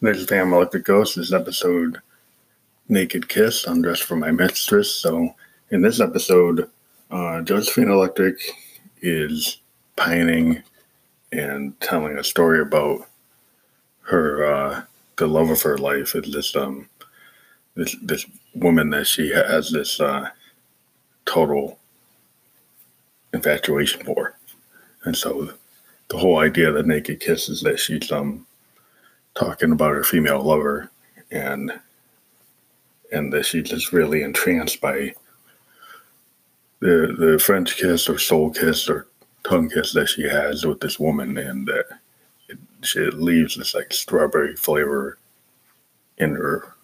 There's Phantom Electric Ghost. This episode Naked Kiss, Undressed for My Mistress. So, in this episode, uh, Josephine Electric is pining and telling a story about her, uh, the love of her life is this, um, this, this woman that she has this, uh, total infatuation for. And so the whole idea of the naked kiss is that she's, um, talking about her female lover and and that she's just really entranced by the the French kiss or soul kiss or tongue kiss that she has with this woman and that it, she leaves this like strawberry flavor in her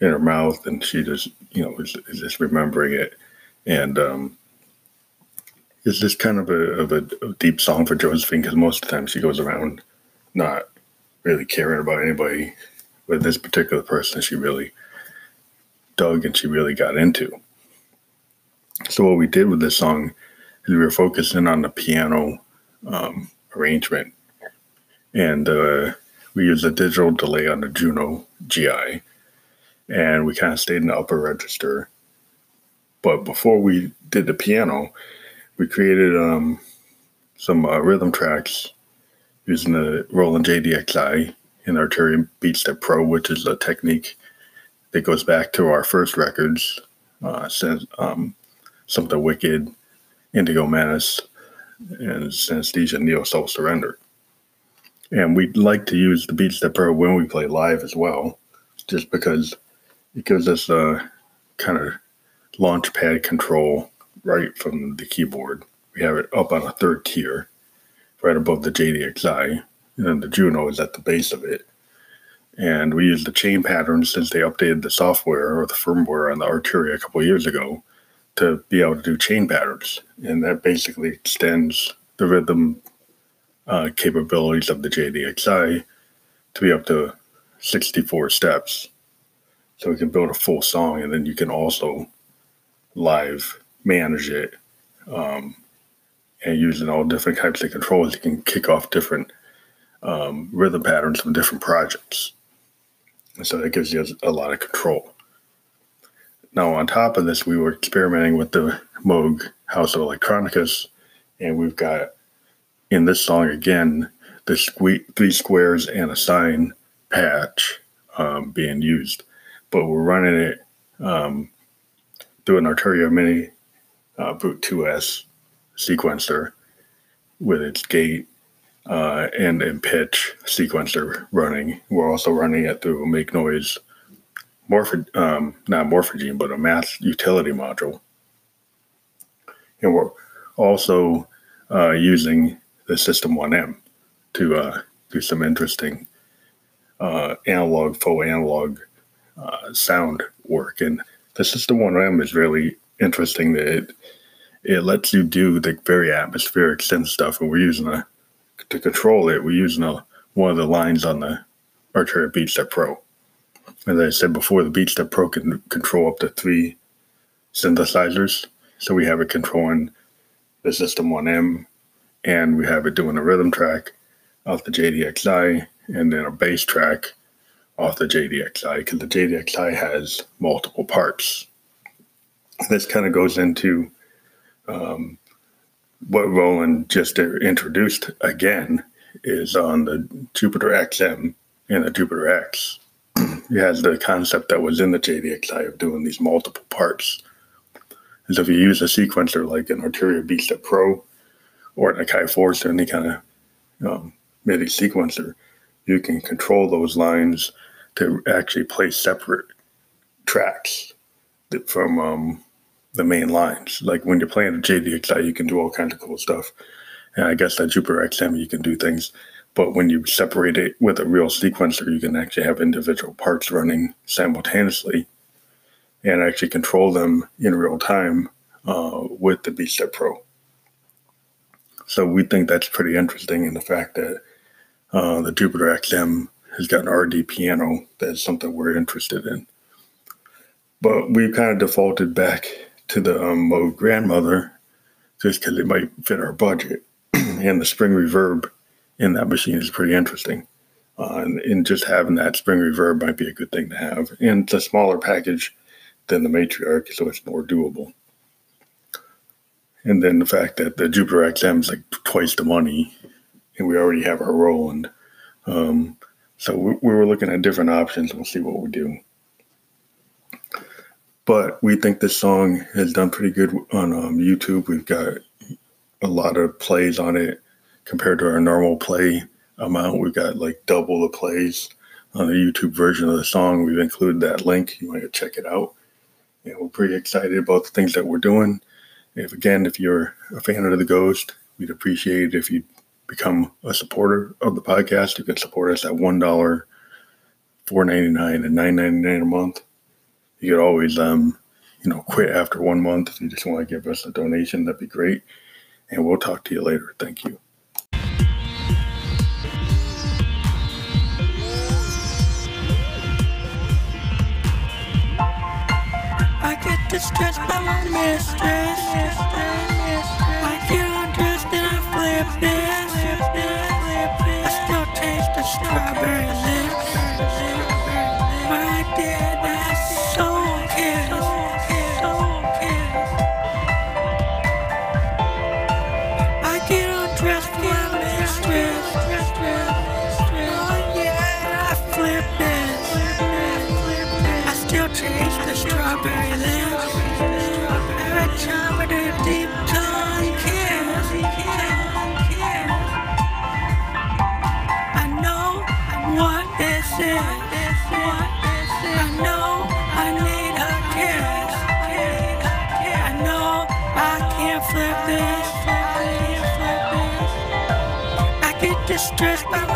in her mouth and she just you know is, is just remembering it. And um it's just kind of a, of a, a deep song for Josephine because most of the time she goes around not really caring about anybody. But this particular person, she really dug and she really got into. So what we did with this song is we were focusing on the piano um, arrangement, and uh, we used a digital delay on the Juno GI, and we kind of stayed in the upper register. But before we did the piano, we created um, some uh, rhythm tracks using the Roland JDXI in Arturia Beatstep Pro, which is a technique that goes back to our first records, uh, since um, Something Wicked, Indigo Menace, and Synesthesia Neo Soul Surrender. And we like to use the Beatstep Pro when we play live as well, just because it gives us a kind of launch pad control right from the keyboard. We have it up on a third tier right above the JDXI, and then the Juno is at the base of it. And we use the chain pattern since they updated the software or the firmware on the Arturia a couple years ago to be able to do chain patterns. And that basically extends the rhythm uh, capabilities of the JDXI to be up to 64 steps. So we can build a full song and then you can also live manage it um, and using all different types of controls, you can kick off different um, rhythm patterns from different projects. And so that gives you a lot of control. Now, on top of this, we were experimenting with the Moog House of Electronicus, and we've got in this song again the sque- three squares and a sine patch um, being used, but we're running it um, through an Arturia Mini uh, Brute 2S sequencer with its gate uh, and, and pitch sequencer running. We're also running it through make noise morph um, not Morphagene, but a math utility module. And we're also uh, using the System 1M to uh, do some interesting uh, analog, faux analog uh, sound work. And the System 1M is really interesting that it it lets you do the very atmospheric synth stuff. And we're using a to control it. We're using a, one of the lines on the Arturia Beatstep Pro. As I said before, the Beatstep Pro can control up to three synthesizers. So we have it controlling the System 1M, and we have it doing a rhythm track off the JDXI, and then a bass track off the JDXI, because the JDXI has multiple parts. This kind of goes into um, what Roland just introduced again is on the Jupiter XM and the Jupiter X. it has the concept that was in the JDXI of doing these multiple parts. And so if you use a sequencer like an Arturia Beatstep Pro or an Akai Force or any kind of um, MIDI sequencer, you can control those lines to actually play separate tracks from um, the main lines. Like when you're playing JDXI, you can do all kinds of cool stuff. And I guess that Jupiter XM, you can do things. But when you separate it with a real sequencer, you can actually have individual parts running simultaneously and actually control them in real time uh, with the Beatstep Pro. So we think that's pretty interesting in the fact that uh, the Jupiter XM has got an RD piano. That's something we're interested in. But we've kind of defaulted back to the um, grandmother just because it might fit our budget. and the spring reverb in that machine is pretty interesting. Uh, and, and, just having that spring reverb might be a good thing to have. And it's a smaller package than the Matriarch, so it's more doable. And then the fact that the Jupiter XM is like twice the money, and we already have our Roland. Um, so we, we were looking at different options. We'll see what we do. But we think this song has done pretty good on um, YouTube. We've got a lot of plays on it compared to our normal play amount. We've got like double the plays on the YouTube version of the song. We've included that link. You might check it out. And we're pretty excited about the things that we're doing. If again, if you're a fan of the Ghost, we'd appreciate it if you become a supporter of the podcast. You can support us at one dollar, four ninety nine, and nine ninety nine a month. You could always, um, you know, quit after one month if you just want to give us a donation. That'd be great. And we'll talk to you later. Thank you. I get distressed by my mistress. I get undressed and I flip this. Taste the strawberry lips. Every time I do a deep tongue kiss. I know what this is. I know I need a kiss. I know I can't flip this. I get distressed by